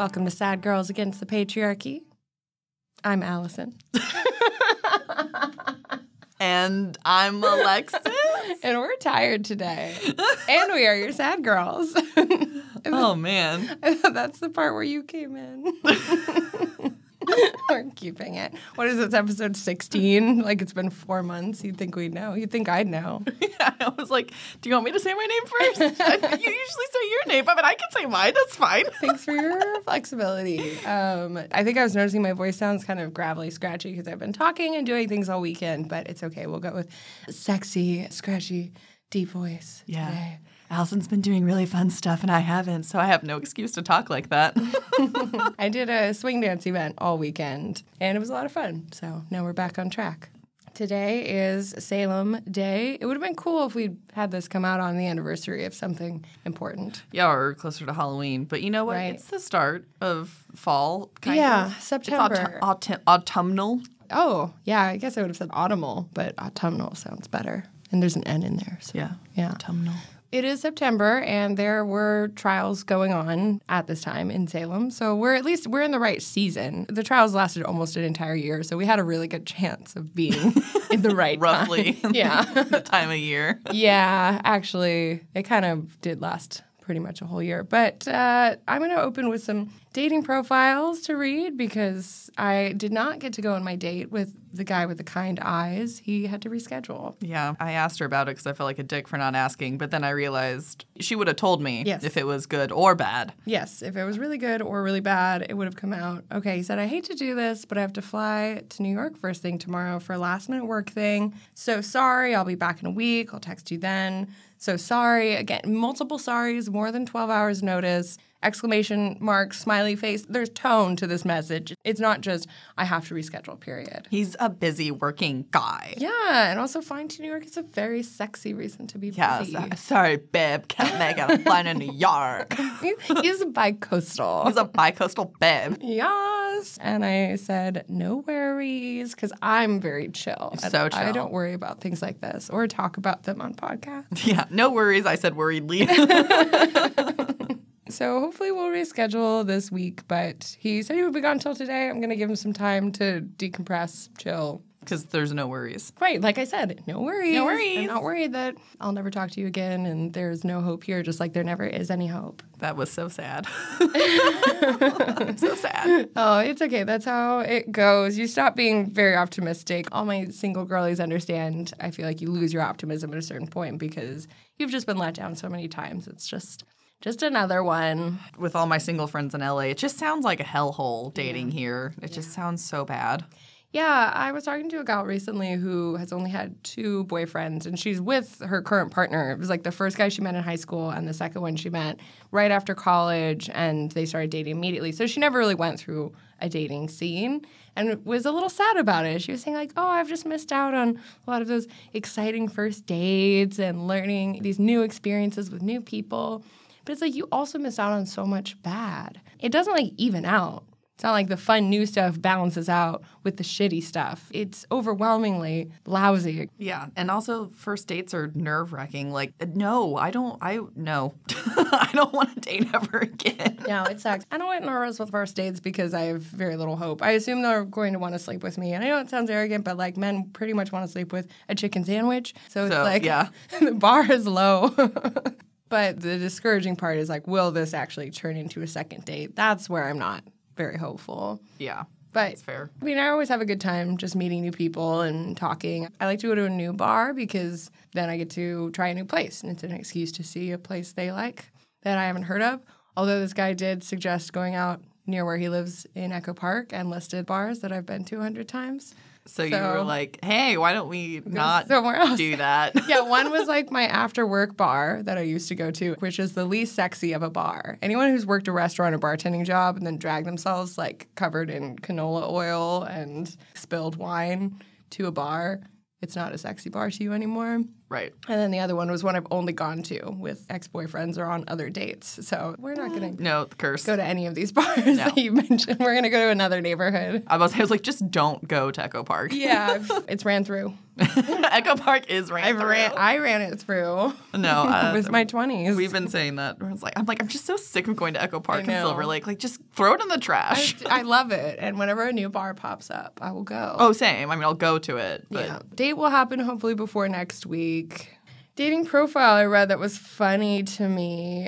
welcome to Sad Girls Against the Patriarchy. I'm Allison. and I'm Alexis. and we're tired today. and we are your sad girls. oh, man. That's the part where you came in. We're keeping it. What is this, episode 16? Like it's been four months. You'd think we'd know. You'd think I'd know. Yeah, I was like, do you want me to say my name first? you usually say your name, but I can say mine. That's fine. Thanks for your flexibility. Um, I think I was noticing my voice sounds kind of gravelly, scratchy because I've been talking and doing things all weekend, but it's okay. We'll go with sexy, scratchy, deep voice. Yeah. Today. Allison's been doing really fun stuff and I haven't, so I have no excuse to talk like that. I did a swing dance event all weekend and it was a lot of fun. So now we're back on track. Today is Salem Day. It would have been cool if we'd had this come out on the anniversary of something important. yeah, or closer to Halloween. But you know what? Right. It's the start of fall, kind Yeah, of. It's September. autu- autumnal. Oh, yeah, I guess I would have said autumnal, but autumnal sounds better. And there's an N in there. So. Yeah. Yeah. Autumnal. It is September, and there were trials going on at this time in Salem. So we're at least we're in the right season. The trials lasted almost an entire year, so we had a really good chance of being in the right time. Roughly. Yeah, the time of year. yeah. Actually, it kind of did last pretty much a whole year. But uh, I'm going to open with some dating profiles to read because I did not get to go on my date with the guy with the kind eyes. He had to reschedule. Yeah, I asked her about it because I felt like a dick for not asking, but then I realized she would have told me Yes. if it was good or bad. Yes, if it was really good or really bad, it would have come out. Okay, he said, I hate to do this, but I have to fly to New York first thing tomorrow for a last minute work thing. So sorry, I'll be back in a week. I'll text you then. So sorry. Again, multiple sorries, more than 12 hours notice. Exclamation mark, smiley face. There's tone to this message. It's not just, I have to reschedule, period. He's a busy working guy. Yeah, and also flying to New York is a very sexy reason to be Yeah, busy. so- uh, sorry, babe, can't make it. I'm flying to New York. He's a bi-coastal. He's a bi-coastal babe. Yes. And I said, no worries, because I'm very chill. So I don't worry about things like this or talk about them on podcasts. Yeah, no worries. I said worriedly. So hopefully we'll reschedule this week, but he said he would be gone until today. I'm going to give him some time to decompress, chill. Because there's no worries. Right, like I said, no worries. No worries. I'm not worried that I'll never talk to you again and there's no hope here, just like there never is any hope. That was so sad. I'm so sad. Oh, it's okay. That's how it goes. You stop being very optimistic. All my single girlies understand. I feel like you lose your optimism at a certain point because you've just been let down so many times. It's just just another one. With all my single friends in LA, it just sounds like a hellhole dating here. It just sounds so bad. Yeah, I was talking to a gal recently who has only had two boyfriends and she's with her current partner. It was like the first guy she met in high school and the second one she met right after college and they started dating immediately. So she never really went through a dating scene and was a little sad about it. She was saying like, "Oh, I've just missed out on a lot of those exciting first dates and learning these new experiences with new people." But it's like you also miss out on so much bad. It doesn't like even out. It's not like the fun new stuff balances out with the shitty stuff. It's overwhelmingly lousy. Yeah, and also first dates are nerve wracking. Like, no, I don't. I no, I don't want to date ever again. No, it sucks. I don't get nervous with first dates because I have very little hope. I assume they're going to want to sleep with me. And I know it sounds arrogant, but like men pretty much want to sleep with a chicken sandwich. So it's like yeah. the bar is low. but the discouraging part is like, will this actually turn into a second date? That's where I'm not very hopeful. Yeah, But it's fair. I mean, I always have a good time just meeting new people and talking. I like to go to a new bar because then I get to try a new place, and it's an excuse to see a place they like that I haven't heard of. Although this guy did suggest going out near where he lives in Echo Park and listed bars that I've been to a hundred times. So, you So- were like, hey, why don't we not somewhere else. do that? yeah, one was like my after work bar that I used to go to, which is the least sexy of a bar. Anyone who's worked a restaurant or bartending job and then dragged themselves like covered in canola oil and spilled wine to a bar, it's not a sexy bar to you anymore. Right. And then the other one was one I've only gone to with ex boyfriends or on other dates. So we're not going to No, curse. go to any of these bars that you mentioned. We're going to go to another neighborhood. I was, I was like, just don't go to Echo Park. Yeah, it's ran through. Echo Park is ran I've through. ran, I ran it through no, uh, with my 20s. we've been saying that. I was like, I'm like, I'm just so sick of going to Echo Park and. Silver Lake. Like, just throw it in the trash. I love it. And whenever a new bar pops up, I will go. oh, same. I mean, I'll go to it, but Yeah. Date will happen hopefully before next week. Dating profile I read that was funny to me.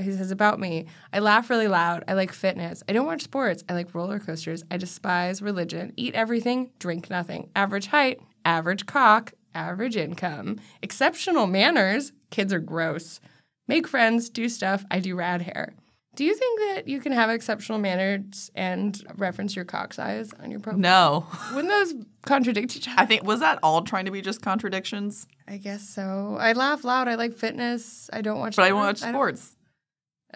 He says about me, I laugh really loud. I like fitness. I don't watch sports. I like roller coasters. I despise religion. Eat everything, drink nothing. Average height, average cock, average income. Exceptional manners. Kids are gross. Make friends, do stuff. I do rad hair. Do you think that you can have exceptional manners and reference your cock size on your profile? no. Wouldn't those contradict each other? I think was that all trying to be just contradictions? I guess so. I laugh loud. I like fitness. I don't watch. Sports. But I don't watch sports. sports.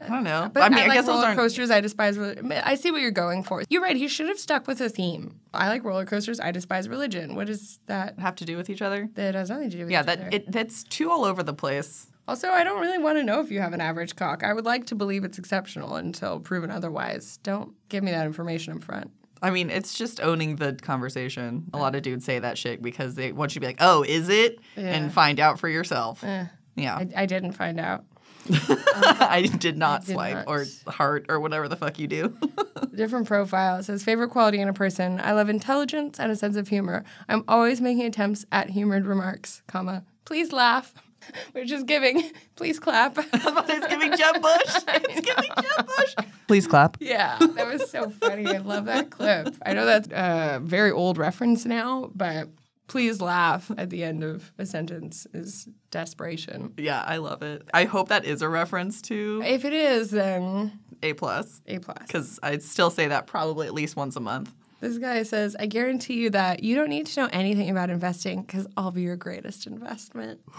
I don't know. But I mean, I, like guess those roller aren't. coasters. I despise. I see what you're going for. You're right. He should have stuck with a theme. I like roller coasters. I despise religion. What does that? have to do with each other. That has nothing to do with Yeah, each that other. it that's too all over the place. Also, I don't really want to know if you have an average cock. I would like to believe it's exceptional until proven otherwise. Don't give me that information up front. I mean, it's just owning the conversation. A lot of dudes say that shit because they want you to be like, "Oh, is it?" Yeah. and find out for yourself. Eh, Yeah, I, I didn't find out. I did not did swipe not. or heart or whatever the fuck you do. Different profile. It says favorite quality in a person. I love intelligence and a sense of humor. I'm always making attempts at humored remarks, comma, please laugh. Which just giving, please clap. it's giving Jeb Bush. It's giving Jeb Bush. Please clap. yeah, that was so funny. I love that clip. I know that's a very old reference now, but please laugh at the end of a sentence is desperation. Yeah, I love it. I hope that is a reference to If it is, then A plus A plus. because I'd still say that probably at least once a month. This guy says, I guarantee you that you don't need to know anything about investing because I'll be your greatest investment.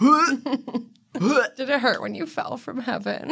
Did it hurt when you fell from heaven?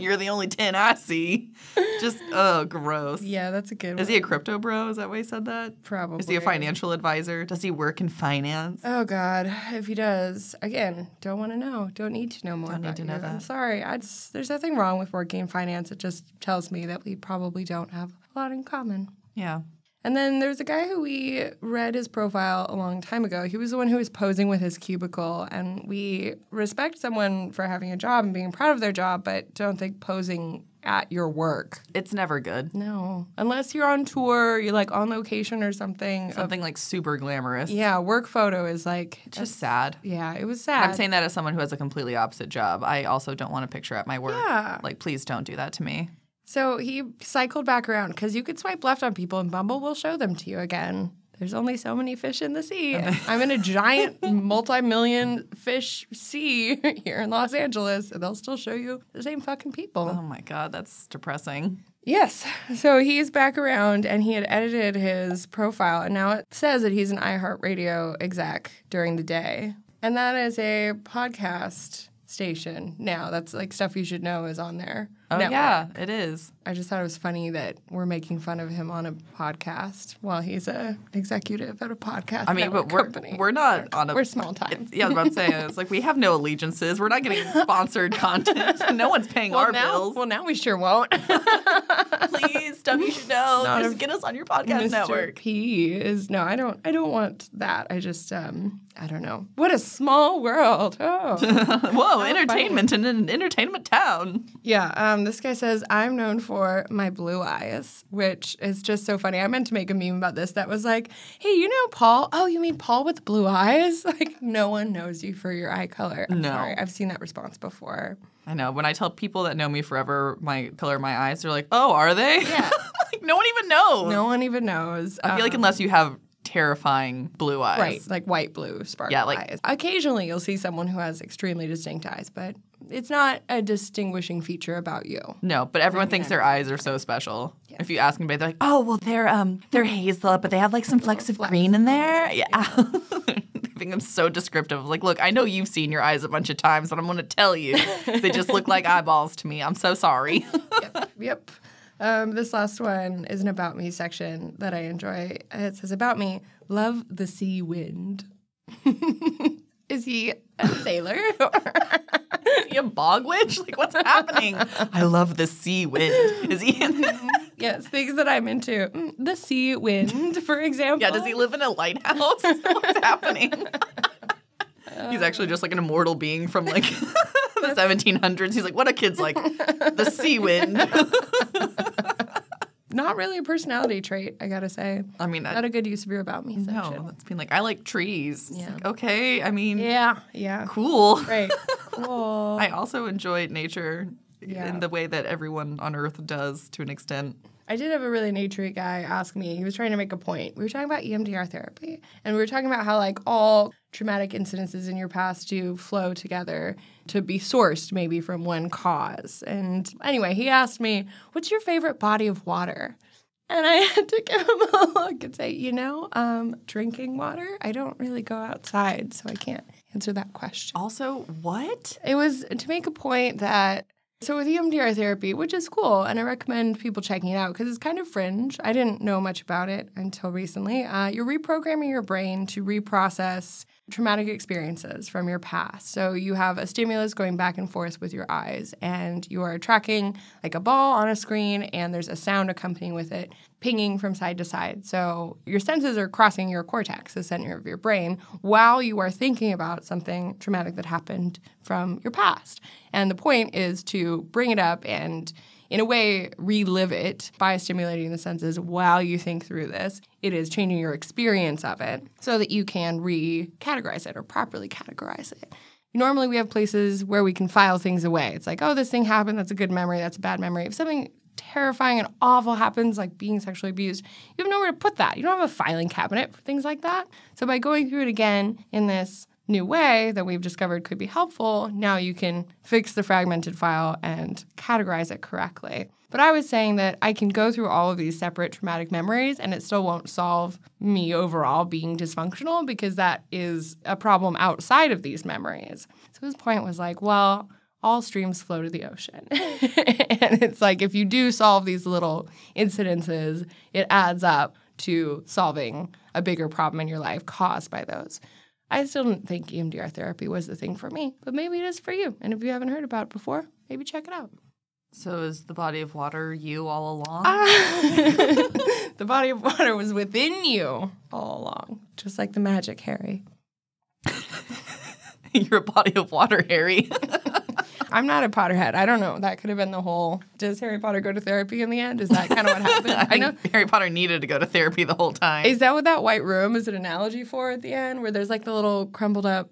You're the only 10 I see. Just, oh, gross. yeah, that's a good Is one. he a crypto bro? Is that why he said that? Probably. Is he a financial advisor? Does he work in finance? Oh God! If he does, again, don't want to know. Don't need to know more. Don't need to know you. I'm that. sorry. I just, there's nothing wrong with working in finance. It just tells me that we probably don't have a lot in common. Yeah. And then there's a guy who we read his profile a long time ago. He was the one who was posing with his cubicle, and we respect someone for having a job and being proud of their job, but don't think posing at your work. It's never good. No, unless you're on tour, you're like on location or something. of- Something like super glamorous. yeah, work photo is like just sad. yeah, it was sad. I'm saying that as someone who has a completely opposite job. I also don't want a picture at my work. Yeah. Like, please don't do that to me. So he cycled back around because you could swipe left on people and Bumble will show them to you again. There's only so many fish in the sea. I'm in a giant multi million fish sea here in Los Angeles, and they'll still show you the same fucking people. Oh my God, that's depressing. Yes. So he's back around and he had edited his profile, and now it says that he's an iHeartRadio exec during the day. And that is a podcast station now. That's like stuff you should know is on there. Oh, Network. yeah, it is. I just thought it was funny that we're making fun of him on a podcast while he's a executive at a podcast. I mean, but we're, company. we're not on a. We're small time. Yeah, I was about to say, it's like we have no allegiances. We're not getting sponsored content. No one's paying well, our now, bills. well, now we sure won't. Please, stuff you should know. Not Just get us on your podcast Mr. network. P is no, I don't. I don't want that. I just, um, I don't know. What a small world. Oh, Whoa, entertainment in an entertainment town. yeah. Um, Um, this guy says I'm known for my blue eyes, which is just so funny. I meant to make a meme about this. That was like, hey, you know Paul? Oh, you mean Paul with blue eyes? Like, no one knows you for your eye color. I'm No. sorry. I've seen that response before. I know. When I tell people that know me forever, my color of my eyes, they're like, "Oh, are they?" Yeah. like no one even knows. No one even knows. I feel like um, unless you have terrifying blue eyes, Right, like white, blue, sparkle Yeah, like- eyes. Occasionally, you'll see someone who has extremely distinct eyes, but it's not a distinguishing feature about you. No, but everyone thinks their eyes are so special. If you ask anybody, they're like, "Oh, well, they're um, they're hazel, but they have like some flecks of green in there." Yeah. I think I'm so descriptive. Like, look, I know you've seen your eyes a bunch of times, but I'm going to tell you, they just look like eyeballs to me. I'm so sorry. yep, yep. Um, this last one is an about me section that I enjoy. It says about me, love the sea wind. Is he a sailor? Is he a bog witch? Like, what's happening? I love the sea wind. Is he in yes, things that I'm into. Mm, The sea wind, for example. Yeah, does he live in a lighthouse? What's happening? He's actually just like an immortal being from like the 1700s. He's like, what a kid's like? The sea wind. Not really a personality trait, I gotta say. I mean, Not I, a good use of your about me no, section. that's been like, I like trees. Yeah. like, okay, I mean, Yeah, yeah. cool. Right. Cool. I also enjoy nature Yeah. in the way that everyone on Earth does to an extent. I did have a really naturey guy ask me. He was trying to make a point. We were talking about EMDR therapy, and we were talking about how like all traumatic incidences in your past do flow together to be sourced maybe from one cause. And anyway, he asked me, "What's your favorite body of water?" And I had to give him a look and say, "You know, um, drinking water. I don't really go outside, so I can't answer that question." Also, what? It was to make a point that so with EMDR therapy, which is cool, and I recommend people checking it out because it's kind of fringe. I didn't know much about it until recently. Uh, you're reprogramming your brain to reprocess traumatic experiences from your past. So you have a stimulus going back and forth with your eyes, and you are tracking like a ball on a screen, and there's a sound accompanying with it, pinging from side to side. So your senses are crossing your cortex, the center of your brain, while you are thinking about something traumatic that happened from your past. And the point is to bring it up and in a way, relive it by stimulating the senses while you think through this. It is changing your experience of it so that you can recategorize it or properly categorize it. Normally, we have places where we can file things away. It's like, oh, this thing happened. That's a good memory. That's a bad memory. If something terrifying and awful happens, like being sexually abused, you have nowhere to put that. You don't have a filing cabinet for things like that. So, by going through it again in this new way that we've discovered could be helpful, now you can fix the fragmented file and categorize it correctly. But I was saying that I can go through all of these separate traumatic memories and it still won't solve me overall being dysfunctional because that is a problem outside of these memories. So his point was like, well, all streams flow to the ocean. and it's like if you do solve these little incidences, it adds up to solving a bigger problem in your life caused by those. I still didn't think EMDR therapy was the thing for me, but maybe it is for you. And if you haven't heard about it before, maybe check it out. So is the body of water you all along? Ah. the body of water was within you all along, just like the magic, Harry. You're a body of water, Harry. I'm not a Potterhead. I don't know. That could have been the whole. Does Harry Potter go to therapy in the end? Is that kind of what happened? I know. Harry Potter needed to go to therapy the whole time. Is that what that white room is an analogy for at the end, where there's like the little crumbled up?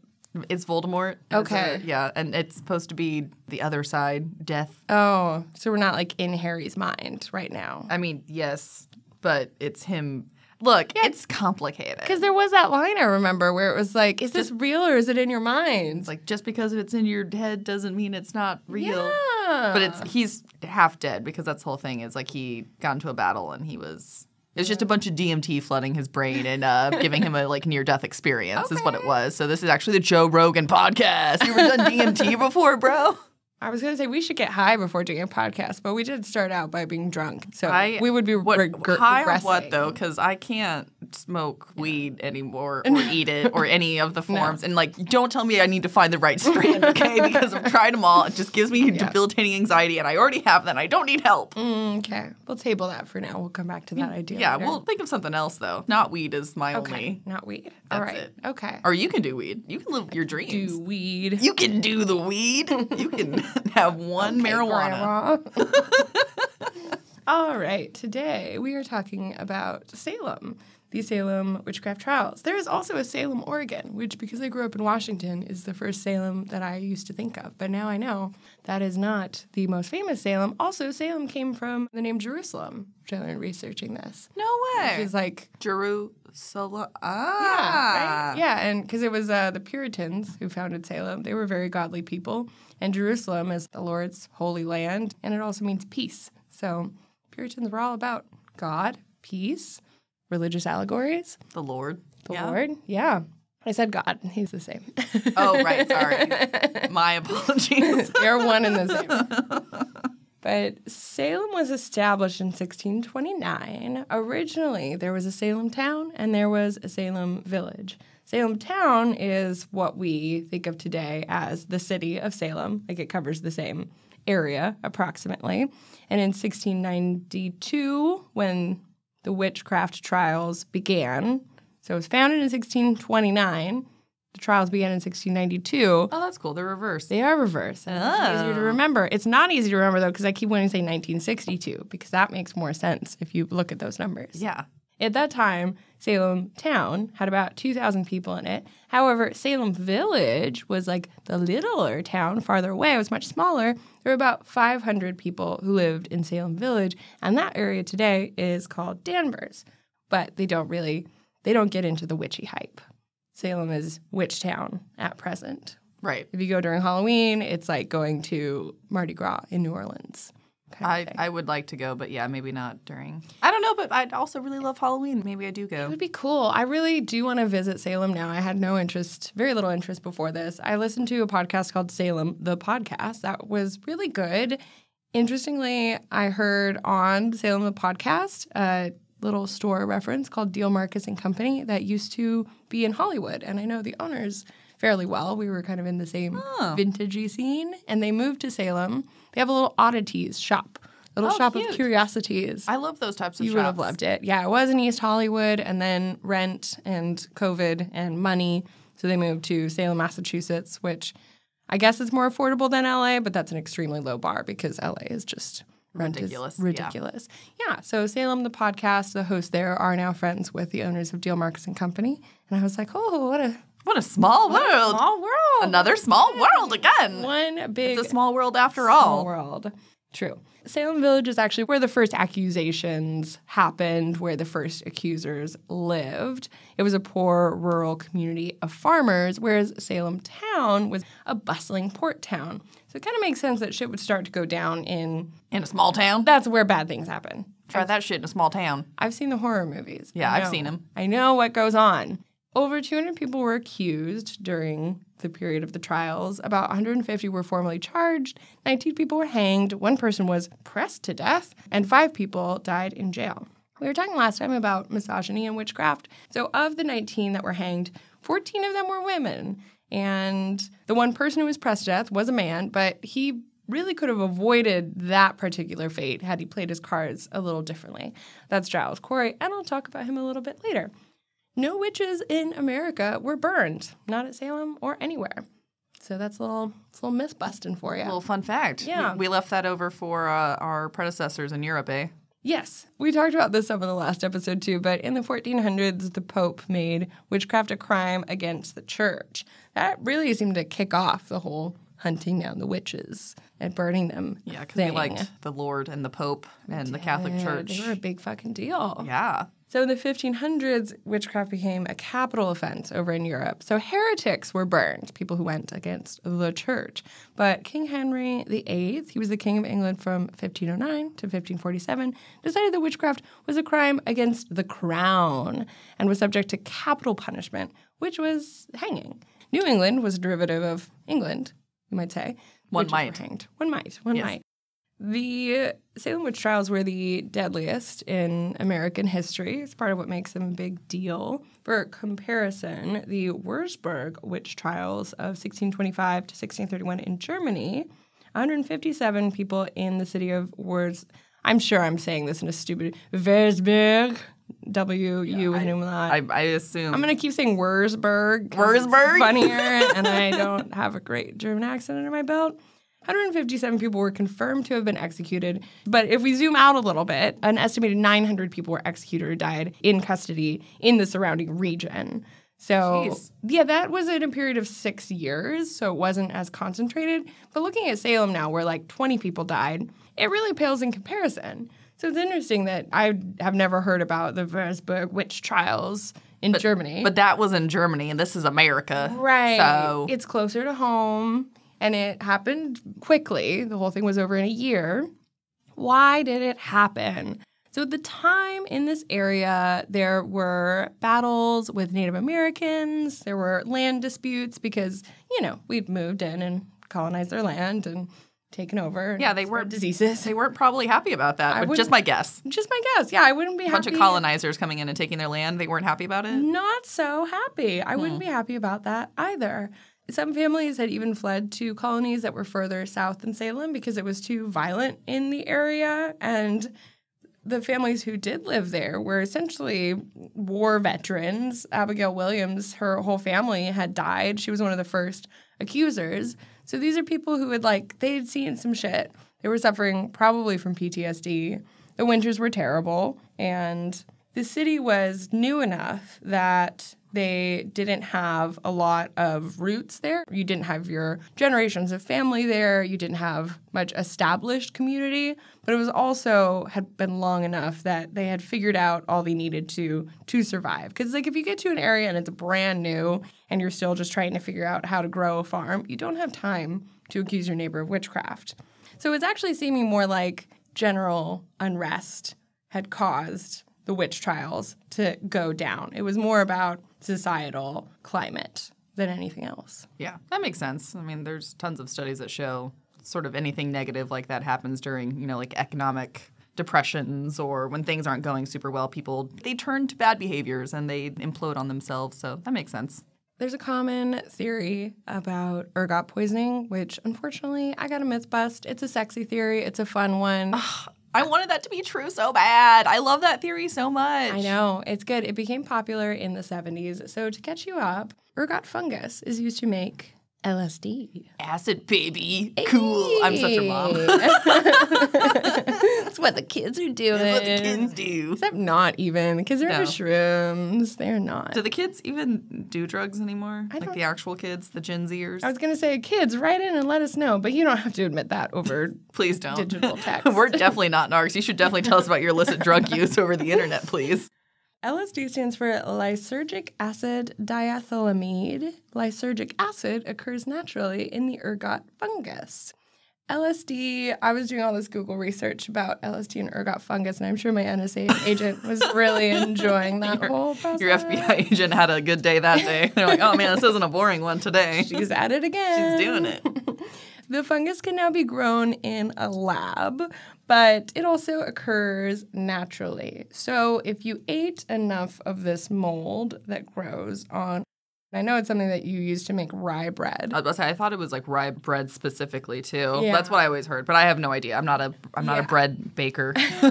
It's Voldemort. Okay. yeah, and it's supposed to be the other side, death. Oh, so we're not like in Harry's mind right now. I mean, yes, but it's him. Look, it's complicated. Because there was that line I remember where it was like, "Is this real or is it in your mind?" It's like just because it's in your head doesn't mean it's not real. Yeah. But it's he's half dead because that's the whole thing. Is like he got into a battle and he was. It's just a bunch of DMT flooding his brain and uh, giving him a like near death experience is what it was. So this is actually the Joe Rogan podcast. You ever done DMT before, bro? I was gonna say we should get high before doing a podcast, but we did start out by being drunk, so I- we would be What regr- high regressing. what though? Because I can't smoke weed anymore or eat it or any of the forms. And like, don't tell me I need to find the right strain, okay? Because I've tried them all. It just gives me debilitating anxiety, and I already have that. I don't need help. Mm, okay, we'll table that for now. We'll come back to that idea. Yeah, later. we'll think of something else though. Not weed is my okay, only. not weed. All That's right, it. okay. Or you can do weed. You can live your dreams. Do weed. You can do the weed. You can have one Okay, marijuana. All right, today we are talking about Salem, the Salem witchcraft trials. There is also a Salem, Oregon, which, because I grew up in Washington, is the first Salem that I used to think of. But now I know that is not the most famous Salem. Also, Salem came from the name Jerusalem, which I learned researching this. No Which way. is like Jerusalem. Yeah, Ah. right? Yeah, and because it was uh, the Puritans who founded Salem, they were very godly people, and Jerusalem is the Lord's holy land, and it also means peace. So Puritans were all about God, peace, religious allegories, The Lord. the Yeah. Lord. Yeah, I said God. He's the same. Oh, right. Sorry. My apologies. They're one and the same. But Salem was established in 1629. Originally, there was a Salem town and there was a Salem village. Salem town is what we think of today as the city of Salem. Like it covers the same area approximately. And in 1692, when the witchcraft trials began, so it was founded in 1629. The trials began in 1692. Oh, that's cool. They're reversed. They are reversed. and It's ah. easier to Oh. remember. It's not easy to remember though because I keep wanting to say 1962 because that makes more sense if you look at those numbers. Yeah. At that time, Salem town had about 2,000 people in it. However, Salem village was like the littler town farther away. It was much smaller. There were about 500 people who lived in Salem village, and that area today is called Danvers. But they don't really, they don't get into the witchy hype. Salem is witch town at present. Right. If you go during Halloween, it's like going to Mardi Gras in New Orleans. I. I would like to go, but yeah, maybe not during. I don't know, but I'd also really love Halloween. Maybe I do go. It would be cool. I really do want to visit Salem now. I had no interest, very little interest before this. I listened to a podcast called Salem, the podcast. That was really good. Interestingly, I heard on Salem, the podcast, a little store reference called Deal Marcus and Company that used to be in Hollywood. And I know the owners fairly well. We were kind of in the same Oh. vintagey scene. And they moved to Salem. They have a little oddities shop, little Oh, shop cute. of curiosities. I love those types of You shops. would have loved it. Yeah, it was in East Hollywood and then rent and COVID and money. So they moved to Salem, Massachusetts, which I guess is more affordable than LA, but that's an extremely low bar because LA is just rent is Ridiculous, yeah. ridiculous. Yeah. So Salem, the podcast, the hosts there are now friends with the owners of Deal Marcus and Company. And I was like, oh, what a What a small world. small world. Another small world again. one big It's a small world after small all. world. True. Salem Village is actually where the first accusations happened, where the first accusers lived. It was a poor rural community of farmers, whereas Salem town was a bustling port town. So it kind of makes sense that shit would start to go down in In a small town. that's where bad things happen. Try that shit in a small town. I've seen the horror movies. Yeah, I've seen them. I know what goes on. Over 200 people were accused during the period of the trials. About 150 were formally charged. 19 people were hanged. One person was pressed to death, and five people died in jail. We were talking last time about misogyny and witchcraft. So, of the 19 that were hanged, 14 of them were women. And the one person who was pressed to death was a man, but he really could have avoided that particular fate had he played his cards a little differently. That's Giles Corey, and I'll talk about him a little bit later. No witches in America were burned, not at Salem or anywhere. So that's a little, it's a little myth busting for you. Little fun fact. Yeah. We, we left that over for uh, our predecessors in Europe, eh? Yes, we talked about this some in the last episode too, but in the 1400s, the Pope made witchcraft a crime against the church. That really seemed to kick off the whole hunting down the witches and burning them. Yeah, because thing. liked the Lord and the Pope and the Catholic Church. They were a big fucking deal. Yeah. So in the 1500s, witchcraft became a capital offense over in Europe. So heretics were burned, people who went against the church. But King Henry VIII, he was the king of England from 1509 to 1547, decided that witchcraft was a crime against the crown and was subject to capital punishment, which was hanging. New England was a derivative of England, you might say. One might. hanged. One might. One Yes. might. The Salem witch trials were the deadliest in American history. It's part of what makes them a big deal. For comparison, the Wurzburg witch trials of 1625 to 1631 in Germany, 157 people in the city of Wurz. I'm sure I'm saying this in a stupid Wurzburg, W U with an umlaut. I, I assume. I'm gonna keep saying Wurzburg. Wurzburg? funnier, and I don't have a great German accent under my belt. 157 people were confirmed to have been executed, but if we zoom out a little bit, an estimated 900 people were executed or died in custody in the surrounding region. So, Jeez. yeah, that was in a period of six years, so it wasn't as concentrated. But looking at Salem now, where like 20 people died, it really pales in comparison. So it's interesting that I have never heard about the Würzburg witch trials in Germany. but that was in Germany, and this is America. Right. So it's closer to home and it happened quickly. The whole thing was over in a year. Why did it happen? So, at the time in this area, there were battles with Native Americans, there were land disputes because, you know, we'd moved in and colonized their land and taken over. Yeah, they weren't- diseases. They weren't probably happy about that. Just my guess. Just my guess. Yeah, I wouldn't be A bunch of colonizers coming in and taking their land. They weren't happy about it. Not so happy. I Hmm. wouldn't be happy about that either. Some families had even fled to colonies that were further south than Salem because it was too violent in the area. And the families who did live there were essentially war veterans. Abigail Williams, her whole family had died. She was one of the first accusers. So these are people who had, like, they had seen some shit. They were suffering probably from PTSD. The winters were terrible. And the city was new enough that they didn't have a lot of roots there. You didn't have your generations of family there. You didn't have much established community, but it was also had been long enough that they had figured out all they needed to to survive. Because like if you get to an area and it's brand new and you're still just trying to figure out how to grow a farm, you don't have time to accuse your neighbor of witchcraft. So it's actually seeming more like general unrest had caused the witch trials to go down. It was more about societal climate than anything else. Yeah, that makes sense. I mean, there's tons of studies that show sort of anything negative like that happens during, you know, like economic depressions or when things aren't going super well, people they turn to bad behaviors and they implode on themselves. So that makes sense. There's a common theory about ergot poisoning, which unfortunately I got a myth bust. It's a sexy theory, it's a fun one. I wanted that to be true so bad. I love that theory so much. I know, it's good. It became popular in the 70s. So to catch you up, ergot fungus is used to make LSD. Acid baby. Cool. I'm such a mom. That's what the kids are doing. That's what the kids do. Except not even, The kids are No. shrooms. They're not. Do the kids even do drugs anymore? I like the actual kids, the Gen Zers? I was going to say, kids, write in and let us know, but you don't have to admit that over. Please don't. digital text. We're definitely not narcs. You should definitely tell us about your illicit drug use over the internet, please. LSD stands for lysergic acid diethylamide. Lysergic acid occurs naturally in the ergot fungus. LSD, I was doing all this Google research about LSD and ergot fungus, and I'm sure my NSA agent was really enjoying that whole process. Your FBI agent had a good day that day. They're like, oh man, this isn't a boring one today. She's at it again. She's doing it. The fungus can now be grown in a lab, but it also occurs naturally. So if you ate enough of this mold that grows on, I know it's something that you use to make rye bread. I was about to say, I thought it was like rye bread specifically too. Yeah. That's what I always heard, but I have no idea. I'm not a I'm not Yeah. a bread baker.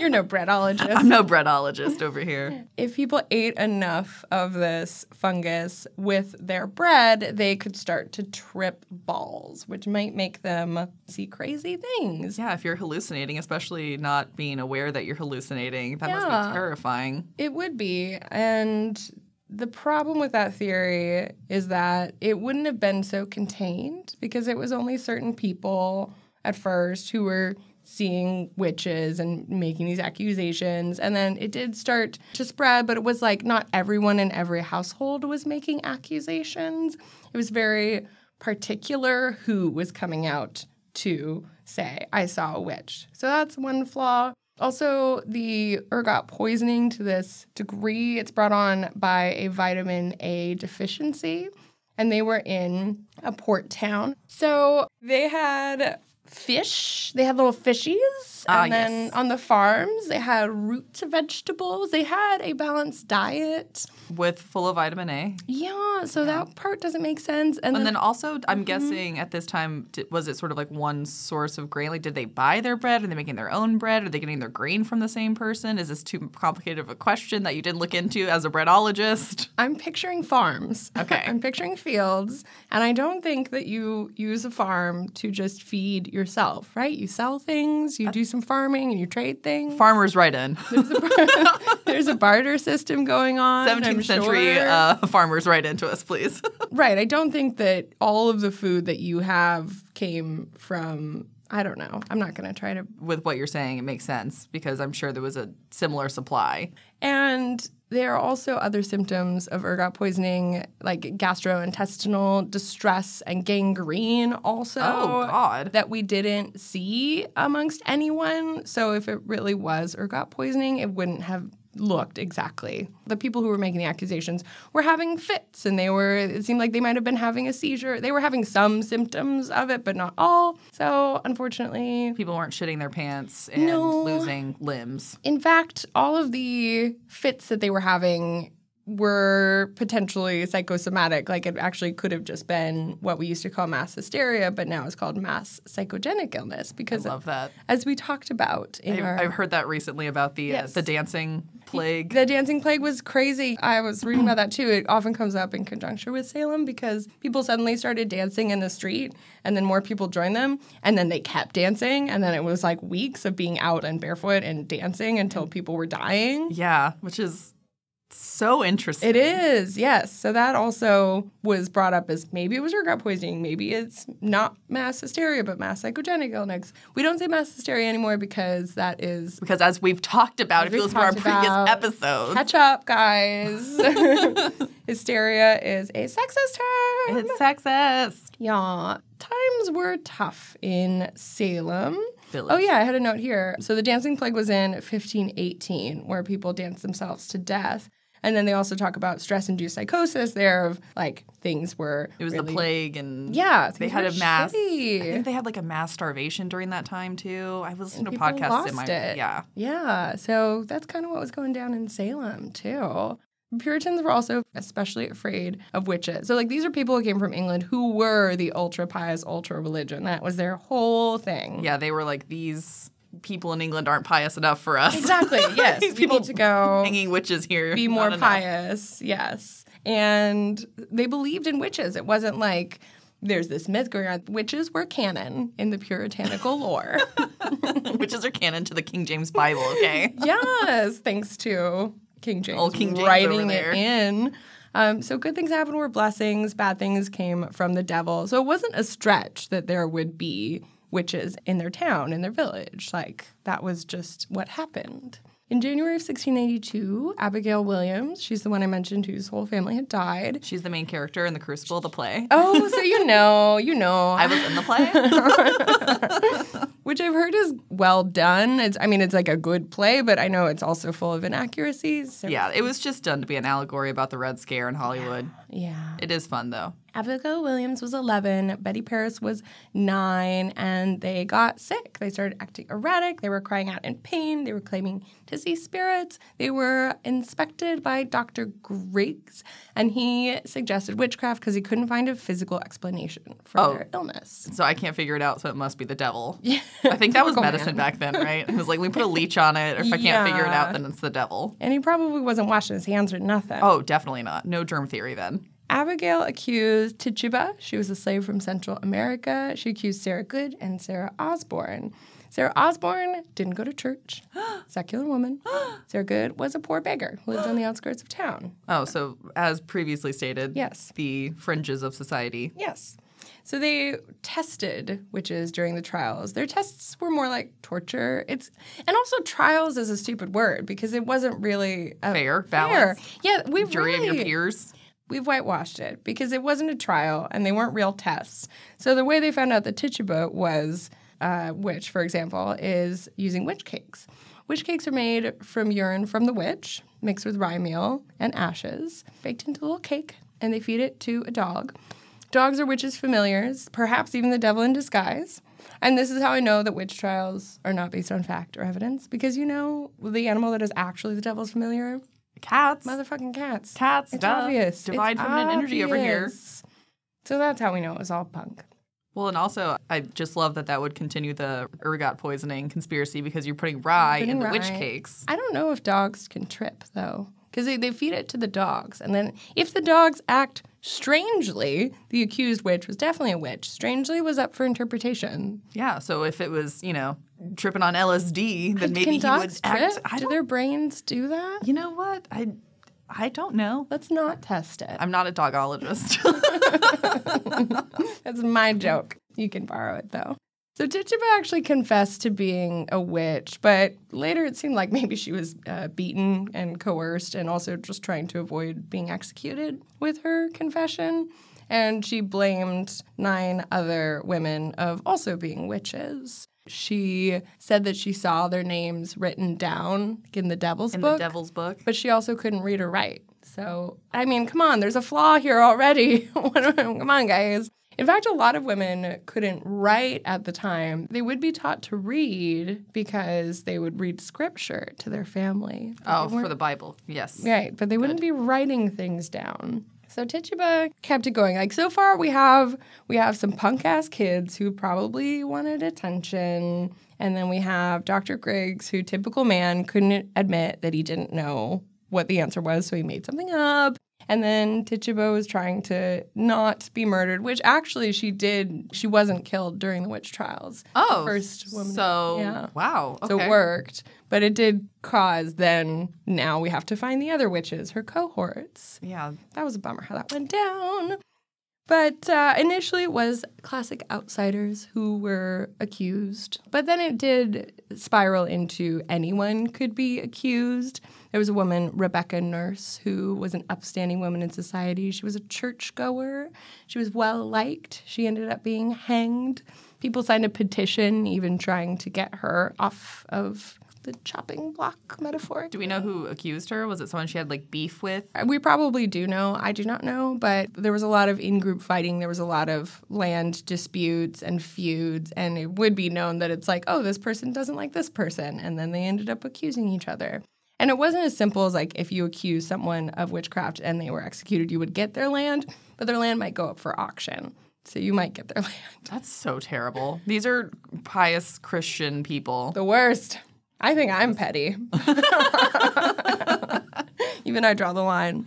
You're no breadologist. I'm no breadologist over here. if people ate enough of this fungus with their bread, they could start to trip balls, which might make them see crazy things. Yeah, if you're hallucinating, especially not being aware that you're hallucinating, that must be terrifying. It would be. And the problem with that theory is that it wouldn't have been so contained because it was only certain people at first who were seeing witches and making these accusations. And then it did start to spread, but it was like not everyone in every household was making accusations. It was very particular who was coming out to say, I saw a witch. So that's one flaw. Also, the ergot poisoning to this degree, it's brought on by a vitamin A deficiency, and they were in a port town. So they had fish, they had little fishies, Ah, and then yes. on the farms, they had root vegetables. They had a balanced diet. With full of vitamin A. Yeah, so that part doesn't make sense. And, And then, then also, Mm-hmm. I'm guessing at this time, was it sort of like one source of grain? Like, did they buy their bread? Are they making their own bread? Are they getting their grain from the same person? Is this too complicated of a question that you didn't look into as a breadologist? I'm picturing farms. Okay. I'm picturing fields. And I don't think that you use a farm to just feed yourself, right? You sell things, you do some farming, and you trade things. Farmers right in. There's a barter system going on. 17th I'm century sure. uh, farmers right into us, please. right. I don't think that all of the food that you have came from, I don't know. I'm not going to try to. With what you're saying, it makes sense because I'm sure there was a similar supply. And there are also other symptoms of ergot poisoning, like gastrointestinal distress and gangrene, also. Oh, God. That we didn't see amongst anyone. So if it really was ergot poisoning, it wouldn't have looked exactly. The people who were making the accusations were having fits and they were, it seemed like they might have been having a seizure. They were having some symptoms of it, but not all. So unfortunately, People weren't shitting their pants and No. losing limbs. in fact, all of the fits that they were having were potentially psychosomatic. Like it actually could have just been what we used to call mass hysteria, but now is called mass psychogenic illness because, I Love that. as we talked about in I've, I've heard that recently about the Yes. uh, the dancing plague. The dancing plague was crazy. I was reading about that too. It often comes up in conjunction with Salem because people suddenly started dancing in the street and then more people joined them and then they kept dancing and then it was like weeks of being out and barefoot and dancing until people were dying. yeah, which is so interesting. It is, yes. So that also was brought up as maybe it was ergot poisoning, maybe it's not mass hysteria, but mass psychogenic illness. We don't say mass hysteria anymore because that is Because as we've talked about, if you listen to our previous episodes, catch up, guys. hysteria is a sexist term. it's sexist. Yeah, times were tough in Salem. Oh, Village. Oh yeah, I had a note here. So the dancing plague was in 1518, where people danced themselves to death. And then they also talk about stress-induced psychosis there of like things were It was the plague, and Yeah, they had a mass. shitty. I think they had like a mass starvation during that time too. I was listening to people podcasts in my it. yeah. Yeah, so that's kind of what was going down in Salem too. Puritans were also especially afraid of witches. So, like, these are people who came from England who were the ultra pious, ultra religion. That was their whole thing. Yeah, they were like these people in England aren't pious enough for us. Exactly. Yes. These people need to go hanging witches here. be more pious. Yes. And they believed in witches. It wasn't like there's this myth going on. Witches were canon in the puritanical lore. Witches are canon to the King James Bible. Okay. yes, thanks to King James, Old King James writing it in. Um, so good things happened were blessings, bad things came from the devil. So it wasn't a stretch that there would be witches in their town, in their village. Like that was just what happened. In January of 1682, Abigail Williams, she's the one I mentioned whose whole family had died. She's the main character in the Crucible, the play. Oh, so you know, you know. I was in the play. which I've heard is well done. It's, I mean, it's like a good play, but I know it's also full of inaccuracies. So- yeah, it was just done to be an allegory about the Red Scare in Hollywood. Yeah. It is fun though. Abigail Williams was 11, Betty Paris was 9, and they got sick. They started acting erratic. They were crying out in pain. They were claiming to see spirits. They were inspected by Dr. Griggs, and he suggested witchcraft because he couldn't find a physical explanation for Oh. their illness. So I can't figure it out, so it must be the devil. Yeah. I think that was medicine man. back then, right? It was like we put a leech on it, or if I can't figure it out, then it's the devil. And he probably wasn't washing his hands or nothing. Oh, definitely not. No germ theory then. Abigail accused Tituba. She was a slave from Central America. She accused Sarah Good and Sarah Osborne. Sarah Osborne didn't go to church, secular woman. Sarah Good was a poor beggar who lived on the outskirts of town. Oh, so as previously stated, Yes. the fringes of society. Yes. So they tested witches during the trials. Their tests were more like torture. It's and also trials is a stupid word because it wasn't really a Fair, fair. balanced. Yeah, we Jury really, of your peers. We've whitewashed it because it wasn't a trial and they weren't real tests. So the way they found out that Tituba was uh, witch, for example, is using witch cakes. Witch cakes are made from urine from the witch, mixed with rye meal and ashes, baked into a little cake, and they feed it to a dog. Dogs are witches' familiars, perhaps even the devil in disguise. And this is how I know that witch trials are not based on fact or evidence, because you know the animal that is actually the devil's familiar? Cats. Motherfucking cats. Cats, It's duh. obvious. Divine It's feminine energy over here. obvious. So that's how we know it was all punk. Well, and also, I just love that that would continue the ergot poisoning conspiracy because you're putting rye in Putting the witch cakes. I don't know if dogs can trip though, because they, they feed it to the dogs, and then if the dogs act strangely, the accused witch was definitely a witch. Strangely was up for interpretation. Yeah, so if it was, you know, tripping on LSD, then maybe he would trip? act. I Do their brains do that? you know what? I, I don't know. Let's not test it. I'm not a dogologist. That's my joke. You can borrow it though. So Tituba actually confessed to being a witch, but later it seemed like maybe she was uh, beaten and coerced and also just trying to avoid being executed with her confession. And she blamed nine other women of also being witches. She said that she saw their names written down in the devil's In book, the devil's book. but she also couldn't read or write. So, I mean, come on, there's a flaw here already. come on, guys. In fact, a lot of women couldn't write at the time. They would be taught to read because they would read scripture to their family. Oh, for the Bible. Yes. Right, but they wouldn't be writing things down. So Tituba kept it going. Like so far we have we have some punk ass kids who probably wanted attention. And then we have Dr. Griggs, who typical man couldn't admit that he didn't know what the answer was, so he made something up. And then Tituba was trying to not be murdered, which actually she did. She wasn't killed during the witch trials. Oh, first woman. So, yeah. wow. Okay. So it worked, but it did cause then now we have to find the other witches, her cohorts. Yeah. That was a bummer how that went down. But uh, initially it was classic outsiders who were accused. But then it did spiral into anyone could be accused. There was a woman, Rebecca Nurse, who was an upstanding woman in society. She was a churchgoer. She was well liked. She ended up being hanged. People signed a petition, even trying to get her off of the chopping block metaphor. Do we know who accused her? Was it someone she had like beef with? Uh, we probably do know. I do not know, but there was a lot of in group fighting. There was a lot of land disputes and feuds, and it would be known that it's like, oh, this person doesn't like this person. And then they ended up accusing each other. And it wasn't as simple as like if you accuse someone of witchcraft and they were executed, you would get their land, but their land might go up for auction. So you might get their land. That's so terrible. These are pious Christian people. The worst. I think I'm petty. Even I draw the line.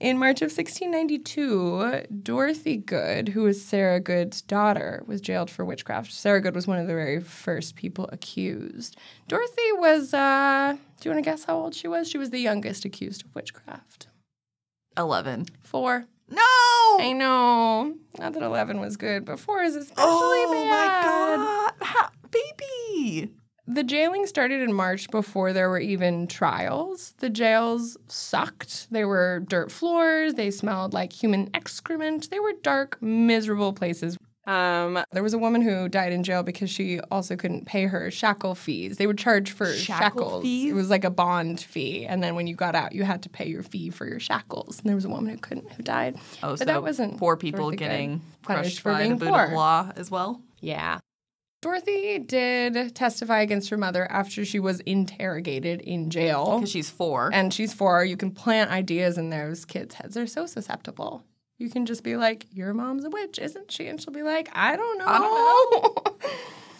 In March of 1692, Dorothy Good, who was Sarah Good's daughter, was jailed for witchcraft. Sarah Good was one of the very first people accused. Dorothy was, uh, do you want to guess how old she was? She was the youngest accused of witchcraft. 11. Four. No! I know. Not that 11 was good, but four is especially oh bad. my god. Baby. The jailing started in March before there were even trials. The jails sucked. They were dirt floors. They smelled like human excrement. They were dark, miserable places. Um, there was a woman who died in jail because she also couldn't pay her shackle fees. They would charge for Shackle shackles. fees? It was like a bond fee, and then when you got out, you had to pay your fee for your shackles. And there was a woman who couldn't, who died. Oh, But so that wasn't poor people getting Punished crushed for by the being boot of law as well. Yeah. Dorothy did testify against her mother after she was interrogated in jail. Because she's four. And she's four. You can plant ideas in those kids' heads. They're so susceptible. You can just be like, Your mom's a witch, isn't she? And she'll be like, I don't know. I don't know.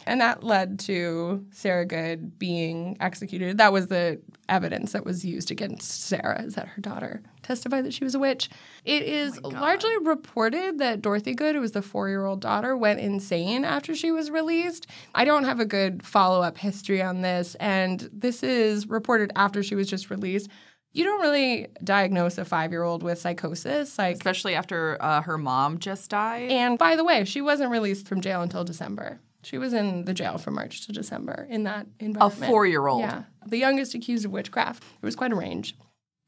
and that led to Sarah Good being executed. That was the evidence that was used against Sarah, is that her daughter testified that she was a witch. It is oh largely reported that Dorothy Good, who was the four year old daughter, went insane after she was released. I don't have a good follow up history on this, and this is reported after she was just released. You don't really diagnose a five year old with psychosis. Like, Especially after uh, her mom just died. and by the way, she wasn't released from jail until December. She was in the jail from March to December in that environment. A four year old. Yeah. The youngest accused of witchcraft. It was quite a range.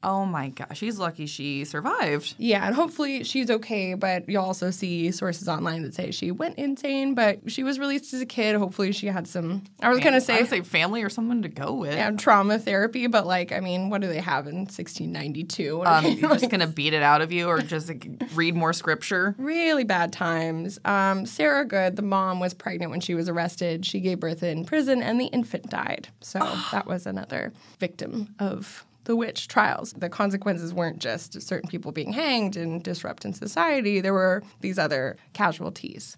Oh my gosh. She's lucky she survived. Yeah, and hopefully she's okay, but you also see sources online that say she went insane, but she was released as a kid. Hopefully she had some, I was going to I say, would say family or someone to go with. yeah, trauma therapy, but like, I mean, what do they have in 1692? Um, just gonna beat it out of you, or just like, read more scripture. really bad times. Um, Sarah Good, the mom, was pregnant when she was arrested. She gave birth in prison, and the infant died. So that was another victim of the witch trials. The consequences weren't just certain people being hanged and disrupting society, there were these other casualties.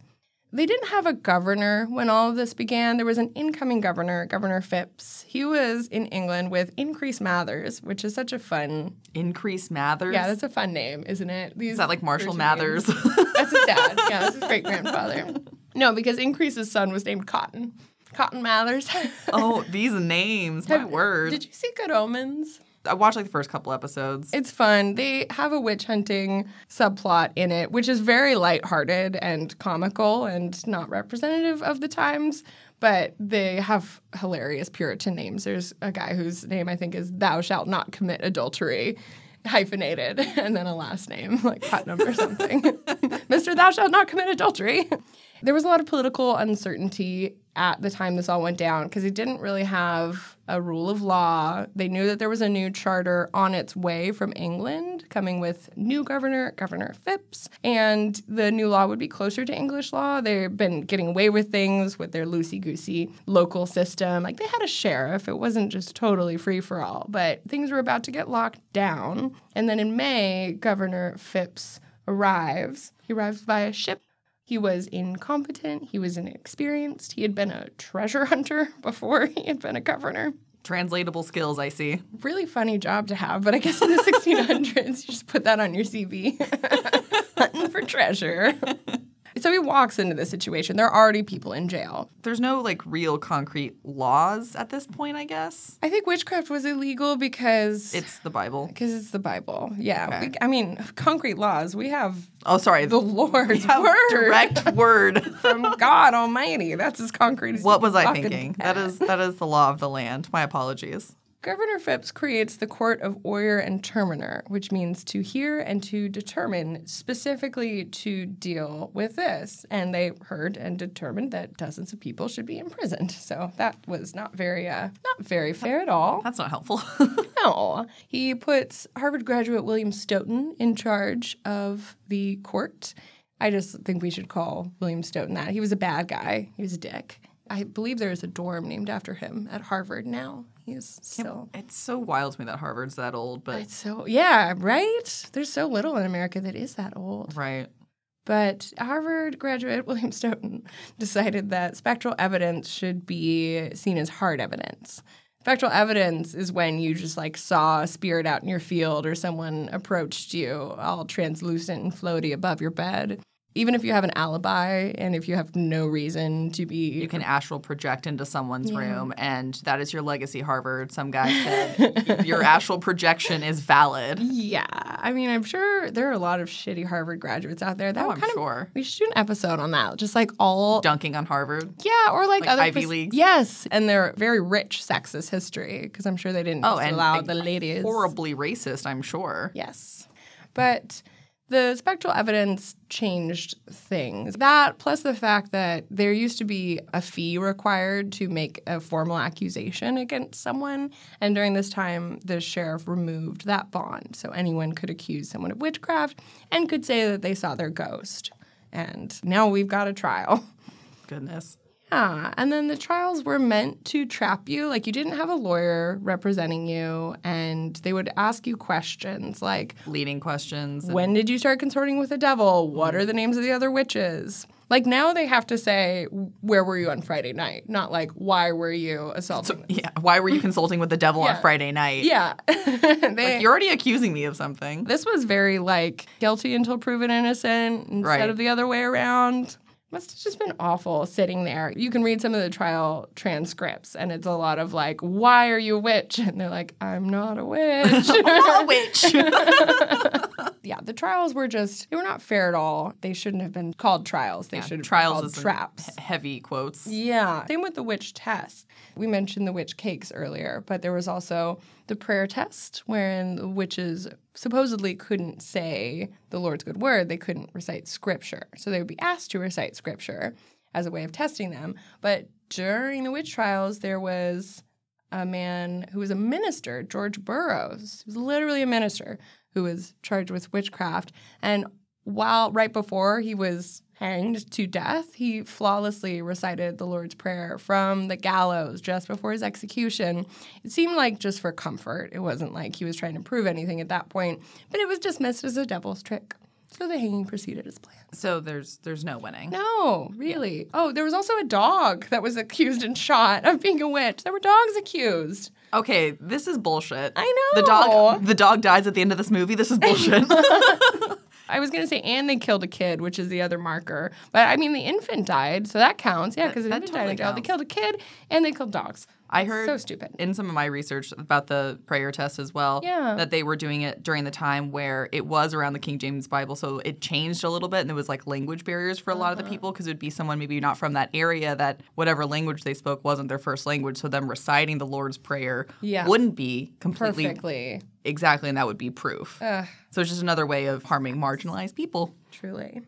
They didn't have a governor when all of this began. There was an incoming governor, Governor Phips. He was in England with Increase Mathers, which is such a fun. Increase Mathers. Yeah, that's a fun name, isn't it? These Is that like Marshall Mathers? That's his dad. Yeah, that's his great grandfather. No, because Increase's son was named Cotton. Cotton Mathers. oh, these names. My Have- word. Did you see Good Omens? I watched like the first couple episodes. It's fun. They have a witch hunting subplot in it, which is very lighthearted and comical and not representative of the times. But they have hilarious Puritan names. There's a guy whose name I think is Thou Shalt Not Commit Adultery, hyphenated, and then a last name like Putnam or something. Mr. Thou Shalt Not Commit Adultery. There was a lot of political uncertainty at the time this all went down because it didn't really have a rule of law. They knew that there was a new charter on its way from England coming with new governor, Governor Phips, and the new law would be closer to English law. They've been getting away with things with their loosey goosey local system. Like they had a sheriff, it wasn't just totally free for all, but things were about to get locked down. And then in May, Governor Phips arrives. He arrives via ship he was incompetent. He was inexperienced. He had been a treasure hunter before he had been a governor. Translatable skills, I see. Really funny job to have, but I guess in the 1600s, you just put that on your CV. Hunting for treasure. So he walks into the situation. There are already people in jail. There's no like real concrete laws at this point, I guess. I think witchcraft was illegal because It's the Bible. because it's the Bible. Yeah, Okay. we, I mean concrete laws. We have Oh, sorry. the Lord's word direct word. from God Almighty. That's as concrete as what was I thinking? That is that is the law of the land. My apologies. Governor Phips creates the Court of Oyer and Terminer, which means to hear and to determine, specifically to deal with this. And they heard and determined that dozens of people should be imprisoned. So that was not very, uh, not very fair at all. That's not helpful. No. He puts Harvard graduate William Stoughton in charge of the court. I just think we should call William Stoughton that. He was a bad guy. He was a dick. I believe there is a dorm named after him at Harvard now. He's still. it's so wild to me that Harvard's that old, but It's so yeah, right? There's so little in America that is that old. right. But Harvard graduate William Stoughton decided that spectral evidence should be seen as hard evidence. Spectral evidence is when you just like saw a spirit out in your field or someone approached you all translucent and floaty above your bed. Even if you have an alibi and if you have no reason to be You can astral project into someone's room, and that is your legacy, Harvard. Some guy said your astral projection is valid. Yeah, I mean, I'm sure there are a lot of shitty Harvard graduates out there. That Oh, would I'm kind of- sure. we should do an episode on that. Just like all Dunking on Harvard. Yeah, or like, Like other Ivy pers- Leagues? Yes, and they're very rich sexist history because I'm sure they didn't Oh, and allow the ladies. Horribly racist, I'm sure. Yes, but the spectral evidence changed things. That plus the fact that there used to be a fee required to make a formal accusation against someone, and during this time, the sheriff removed that bond, so anyone could accuse someone of witchcraft and could say that they saw their ghost. And now we've got a trial. Goodness. Yeah, and then the trials were meant to trap you. Like you didn't have a lawyer representing you, and they would ask you questions like, Leading questions. and- "When did you start consorting with the devil? What are mm-hmm. the names of the other witches?" Like now they have to say, "Where were you on Friday night?" Not like, "Why were you assaulting?" yeah. Why were you consulting with the devil Yeah. on Friday night? yeah, they, Like, You're already accusing me of something. this was very like guilty until proven innocent instead Right. of the other way around. Must have just been awful sitting there. You can read some of the trial transcripts, and it's a lot of like, "Why are you a witch?" And they're like, "I'm not a witch." I'm not a witch. yeah, the trials were just they were not fair at all. They shouldn't have been called trials. They should have Trials been called traps. he- heavy quotes. Yeah. Same with the witch test. We mentioned the witch cakes earlier, but there was also the prayer test, wherein the witches supposedly couldn't say the Lord's good word. They couldn't recite scripture. So they would be asked to recite scripture as a way of testing them. But during the witch trials, there was a man who was a minister, George Burroughs. He was literally a minister who was charged with witchcraft. And while right before he was hanged to death, he flawlessly recited the Lord's Prayer from the gallows just before his execution. It seemed like just for comfort. It wasn't like he was trying to prove anything at that point, but it was dismissed as a devil's trick. So the hanging proceeded as planned. So there's there's no winning. No, really. Oh, there was also a dog that was accused and shot of being a witch. There were dogs accused. Okay, this is bullshit. I know. The dog the dog dies at the end of this movie. This is bullshit. I was gonna say, and they killed a kid, which is the other marker. But I mean, the infant died, so that counts. Yeah, because the infant totally died. in jail. They killed a kid, and they killed dogs. I heard So stupid. in some of my research about the prayer test as well Yeah. that they were doing it during the time where it was around the King James Bible so it changed a little bit and there was like language barriers for a lot of Uh-huh. the people because it would be someone maybe not from that area that whatever language they spoke wasn't their first language so them reciting the Lord's prayer Yeah. wouldn't be completely Perfectly. exactly and that would be proof. Ugh, So it's just another way of harming marginalized people. truly.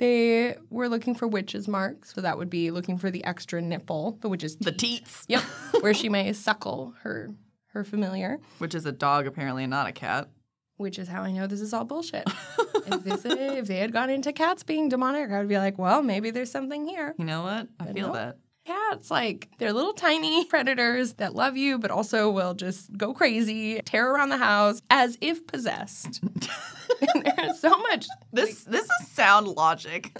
They were looking for witches' marks, so that would be looking for the extra nipple, the witch's The teats, Yep, where she may suckle her her familiar, which is a dog apparently, and not a cat. which is how I know this is all bullshit. if, this, if they had gone into cats being demonic, I would be like, well, maybe there's something here. You know what? I But feel no. that. Cats, like, they're little tiny predators that love you, but also will just go crazy, tear around the house as if possessed. and there's so much This this is sound logic.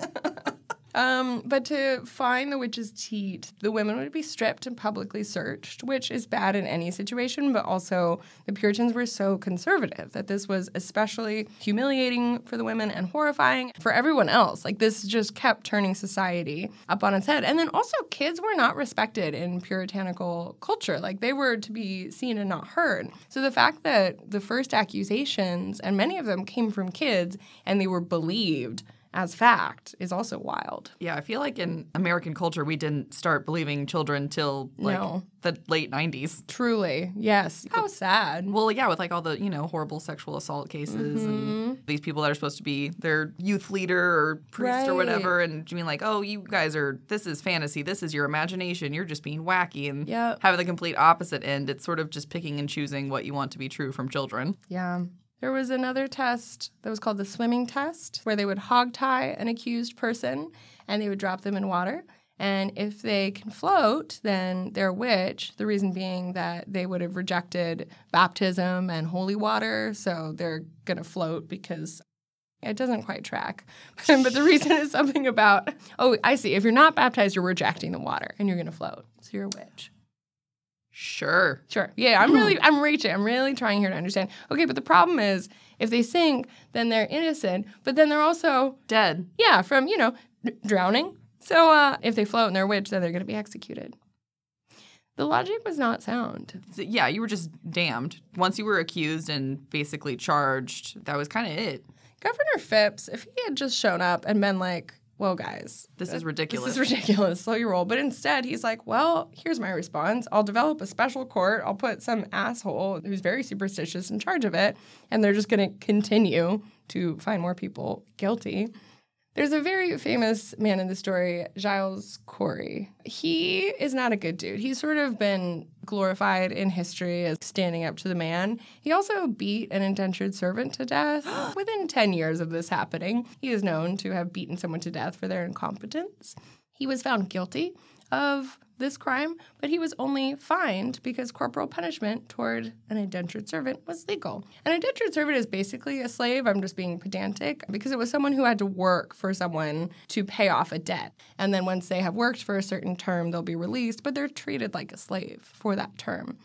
Um, but to find the witch's teat, the women would be stripped and publicly searched, which is bad in any situation, but also the Puritans were so conservative that this was especially humiliating for the women and horrifying for everyone else. Like this just kept turning society up on its head. And then also kids were not respected in puritanical culture. Like they were to be seen and not heard. So the fact that the first accusations, and many of them came from kids and they were believed as fact is also wild. Yeah, I feel like in American culture we didn't start believing children till like No. the late '90s. Truly, yes. How sad. Well, yeah, with like all the you know horrible sexual assault cases and mm-hmm. these people that are supposed to be their youth leader or priest or whatever, and you mean like, oh, you guys are this is fantasy, this is your imagination, you're just being wacky, and Yep. having the complete opposite end. It's sort of just picking and choosing what you want to be true from children. Yeah. There was another test that was called the swimming test, where they would hog tie an accused person and they would drop them in water. And if they can float, then they're a witch. The reason being that they would have rejected baptism and holy water. So they're going to float because it doesn't quite track. but the reason is something about, oh, I see. If you're not baptized, you're rejecting the water and you're going to float. So you're a witch. Sure. Sure. Yeah, I'm really, I'm reaching. I'm really trying here to understand. Okay, but the problem is if they sink, then they're innocent, but then they're also, Dead. yeah, from, you know, d- drowning. So uh, if they float and they're witch, then they're going to be executed. The logic was not sound. So, yeah, you were just damned. Once you were accused and basically charged, that was kind of it. Governor Phips, if he had just shown up and been like, well, guys, This is ridiculous. This is ridiculous. Slow your roll. But instead, he's like, well, here's my response. I'll develop a special court. I'll put some asshole who's very superstitious in charge of it, and they're just going to continue to find more people guilty. There's a very famous man in the story, Giles Corey. He is not a good dude. He's sort of been glorified in history as standing up to the man. He also beat an indentured servant to death within 10 years of this happening. He is known to have beaten someone to death for their incompetence. He was found guilty of this crime, but he was only fined because corporal punishment toward an indentured servant was legal. An indentured servant is basically a slave. I'm just being pedantic because it was someone who had to work for someone to pay off a debt. And then once they have worked for a certain term, they'll be released, but they're treated like a slave for that term.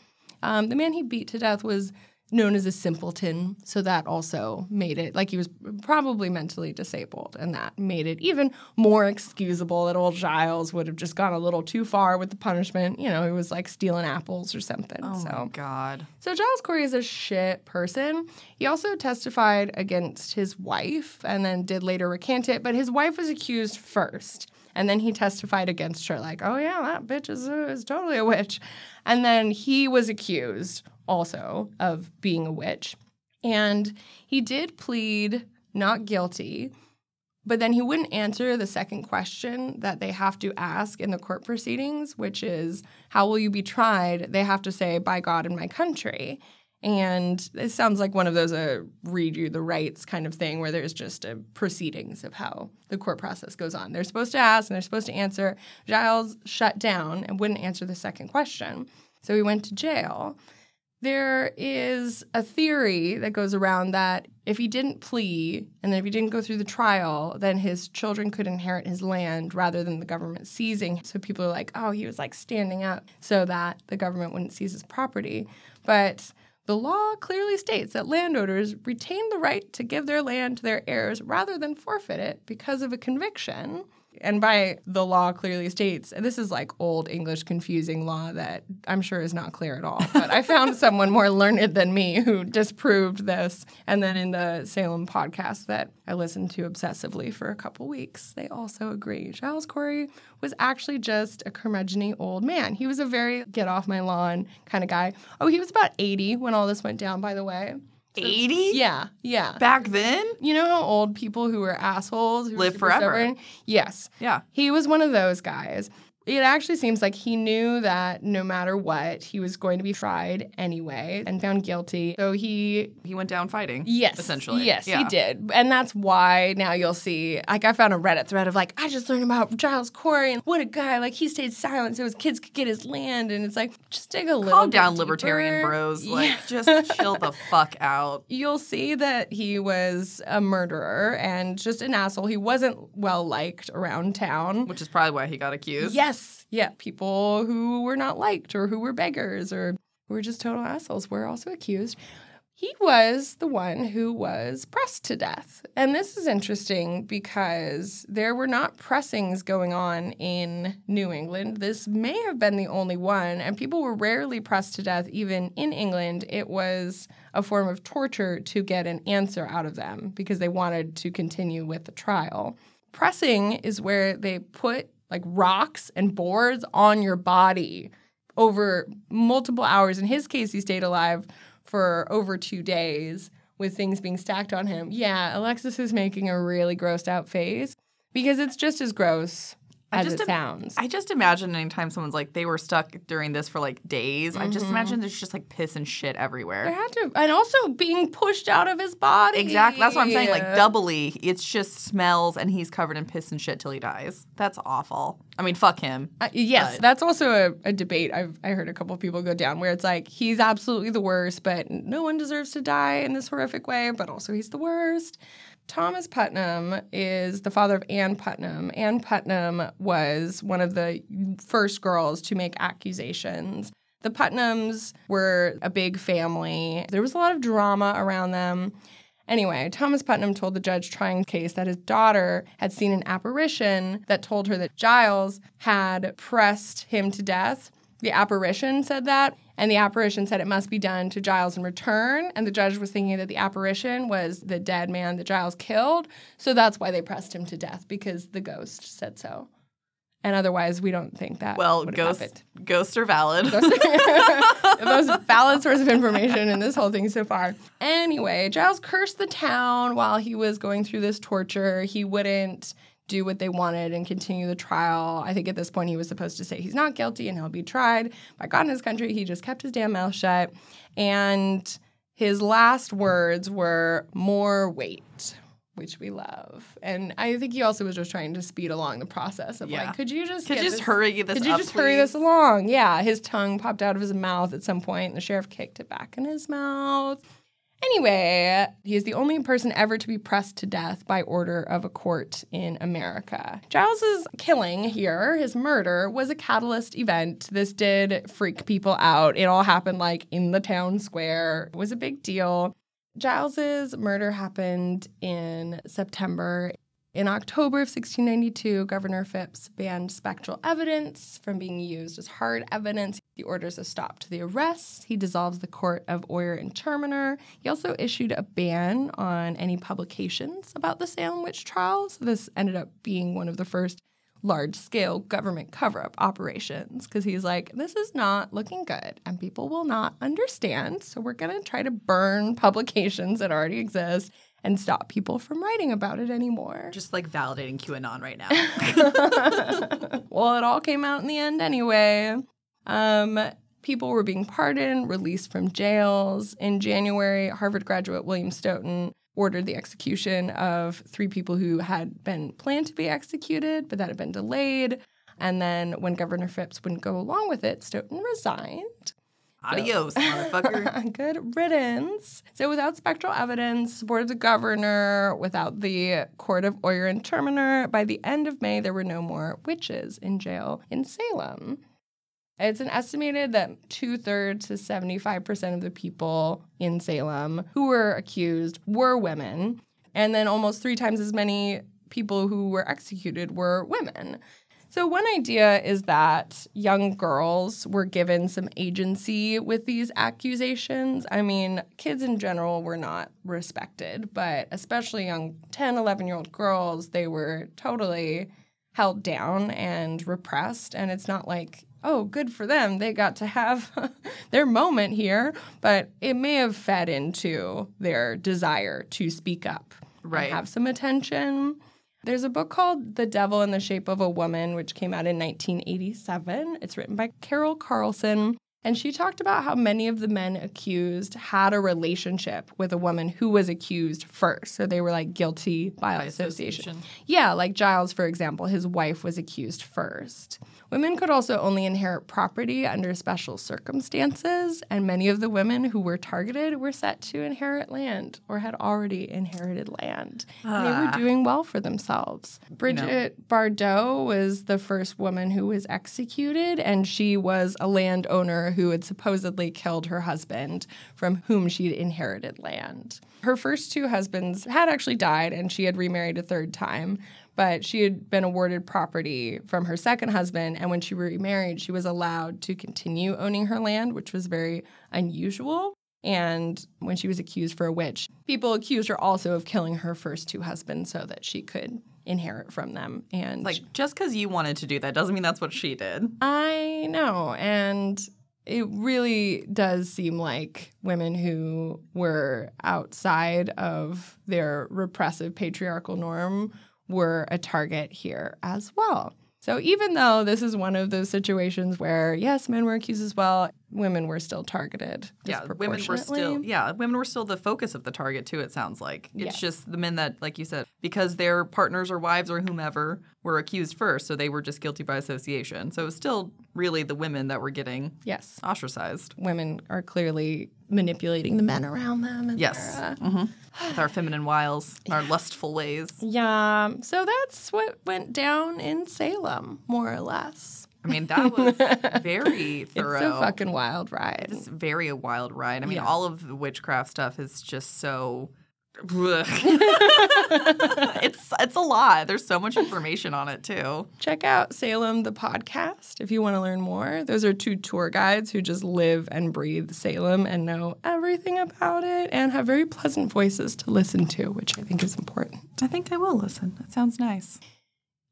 Um, the man he beat to death was known as a simpleton, so that also made it like he was probably mentally disabled, and that made it even more excusable that old Giles would have just gone a little too far with the punishment. You know, he was like stealing apples or something. oh so. my god. So Giles Corey is a shit person. He also testified against his wife and then did later recant it, but his wife was accused first. And then he testified against her, like, oh yeah, that bitch is, uh, is totally a witch. And then he was accused also of being a witch. And he did plead not guilty, but then he wouldn't answer the second question that they have to ask in the court proceedings, which is, How will you be tried? They have to say, By God and my country. And it sounds like one of those uh, read you the rights kind of thing where there's just a proceedings of how the court process goes on. They're supposed to ask and they're supposed to answer. Giles shut down and wouldn't answer the second question. So he went to jail. There is a theory that goes around that if he didn't plea and then if he didn't go through the trial, then his children could inherit his land rather than the government seizing. So people are like, oh, he was like standing up so that the government wouldn't seize his property. But the law clearly states that landowners retain the right to give their land to their heirs rather than forfeit it because of a conviction. And by the law clearly states, and this is like old English confusing law that I'm sure is not clear at all. But I found someone more learned than me who disproved this. And then in the Salem podcast that I listened to obsessively for a couple weeks, they also agree. Giles Corey was actually just a curmudgeony old man. He was a very get off my lawn kind of guy. Oh, he was about 80 when all this went down, by the way. 80? Yeah, yeah. Back then? You know how old people who were assholes who Live super forever. stubborn? Yes. Yeah. He was one of those guys. It actually seems like he knew that no matter what, he was going to be tried anyway and found guilty. So he He went down fighting. Yes. Essentially. Yes, Yeah. he did. And that's why now you'll see, like, I found a Reddit thread of, like, I just learned about Giles Corey and what a guy. Like, he stayed silent so his kids could get his land. And it's like, just dig a little Calm down, libertarian bros. Like, Yeah. just chill the fuck out. You'll see that he was a murderer and just an asshole. He wasn't well liked around town. Which is probably why he got accused. Yes. Yeah. People who were not liked or who were beggars or who were just total assholes were also accused. He was the one who was pressed to death. And this is interesting because there were not pressings going on in New England. This may have been the only one, and people were rarely pressed to death even in England. It was a form of torture to get an answer out of them because they wanted to continue with the trial. Pressing is where they put like rocks and boards on your body over multiple hours. In his case, he stayed alive for over two days with things being stacked on him. Yeah, Alexis is making a really grossed out face because it's just as gross as just it im- sounds. I just imagine anytime someone's like they were stuck during this for like days. I Mm-hmm. just imagine there's just like piss and shit there everywhere. had to, and also being pushed out of his body. Exactly. That's what I'm saying. Like doubly, it's just smells and he's covered in piss and shit till he dies. That's awful. I mean, fuck him. Uh, yes, But- that's also a, a debate. I've I heard a couple people go down where it's like he's absolutely the worst, but no one deserves to die in this horrific way. But also he's the worst. Thomas Putnam is the father of Anne Putnam. Anne Putnam was one of the first girls to make accusations. The Putnams were a big family. There was a lot of drama around them. Anyway, Thomas Putnam told the judge trying the case that his daughter had seen an apparition that told her that Giles had pressed him to death. The apparition said that, and the apparition said it must be done to Giles in return. And the judge was thinking that the apparition was the dead man that Giles killed. So that's why they pressed him to death, because the ghost said so. And otherwise, we don't think that. Well, ghosts, ghosts are valid. the most valid source of information in this whole thing so far. Anyway, Giles cursed the town while he was going through this torture. He wouldn't do what they wanted and continue the trial. I think at this point he was supposed to say he's not guilty and he'll be tried by God in his country. He just kept his damn mouth shut. And his last words were more weight. Which we love, and I think he also was just trying to speed along the process of Yeah. like, could you just Could get you just this- hurry this could you up, just hurry this along? Yeah, his tongue popped out of his mouth at some point, and the sheriff kicked it back in his mouth. Anyway, he is the only person ever to be pressed to death by order of a court in America. Giles's killing here, his murder, was a catalyst event. This did freak people out. It all happened like in the town square. It was a big deal. Giles's murder happened in September. In October of 1692, Governor Phips banned spectral evidence from being used as hard evidence. He orders a stop to the arrests. He dissolves the court of Oyer and Terminer. He also issued a ban on any publications about the Salem witch trials. This ended up being one of the first large scale government cover up operations because he's like, this is not looking good and people will not understand. So we're going to try to burn publications that already exist and stop people from writing about it anymore. Just like validating QAnon right now. well, it all came out in the end anyway. Um, people were being pardoned, released from jails. In January, Harvard graduate William Stoughton ordered the execution of three people who had been planned to be executed, but that had been delayed. And then when Governor Phips wouldn't go along with it, Stoughton resigned. Adios, motherfucker. Good riddance. So, without spectral evidence, board of the governor, without the court of Oyer and Terminer, by the end of May, there were no more witches in jail in Salem. It's an estimated that two thirds to 75% of the people in Salem who were accused were women. And then almost three times as many people who were executed were women. So, one idea is that young girls were given some agency with these accusations. I mean, kids in general were not respected, but especially young 10, 11 year old girls, they were totally held down and repressed. And it's not like oh, good for them. They got to have their moment here. But it may have fed into their desire to speak up, and Right. have some attention. There's a book called The Devil in the Shape of a Woman, which came out in 1987. It's written by Carol Karlsen. And she talked about how many of the men accused had a relationship with a woman who was accused first. So they were like guilty by, association. association. Yeah, like Giles, for example, his wife was accused first. Women could also only inherit property under special circumstances, and many of the women who were targeted were set to inherit land or had already inherited land. And they were Ah. doing well for themselves. Bridget Bardot was the first woman who was executed, and she was a landowner who had supposedly killed her husband, from whom she'd inherited land. Her first two husbands had actually died, and she had remarried a third time. But she had been awarded property from her second husband, and when she remarried, she was allowed to continue owning her land, which was very unusual. And when she was accused for a witch, people accused her also of killing her first two husbands so that she could inherit from them. And Like, just because you wanted to do that doesn't mean that's what she did. I know. And it really does seem like women who were outside of their repressive patriarchal norm were a target here as well. So even though this is one of those situations where, yes, men were accused as well, women were still targeted. Yeah, women were still yeah, women were still the focus of the target too. It sounds like it's Yes. just the men that, like you said, because their partners or wives or whomever were accused first, so they were just guilty by association. So it was still really the women that were getting Yes. ostracized. Women are clearly manipulating the men around them. Yes, they're, uh, hmm with our feminine wiles, our lustful ways. Yeah. So that's what went down in Salem, more or less. I mean, that was very thorough. It's a fucking wild ride. It's very a wild ride. I mean, Yeah. all of the witchcraft stuff is just so. It's it's a lot. There's so much information on it too. Check out Salem the podcast if you want to learn more. Those are two tour guides who just live and breathe Salem and know everything about it and have very pleasant voices to listen to, which I think is important. I think I will listen. That sounds nice.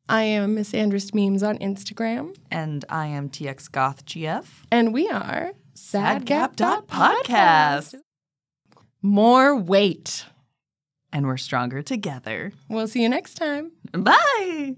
I am Misandrist Memes on Instagram, And I am TX Goth GF. and we are Sadgap.podcast. More weight. And we're stronger together. We'll see you next time. Bye.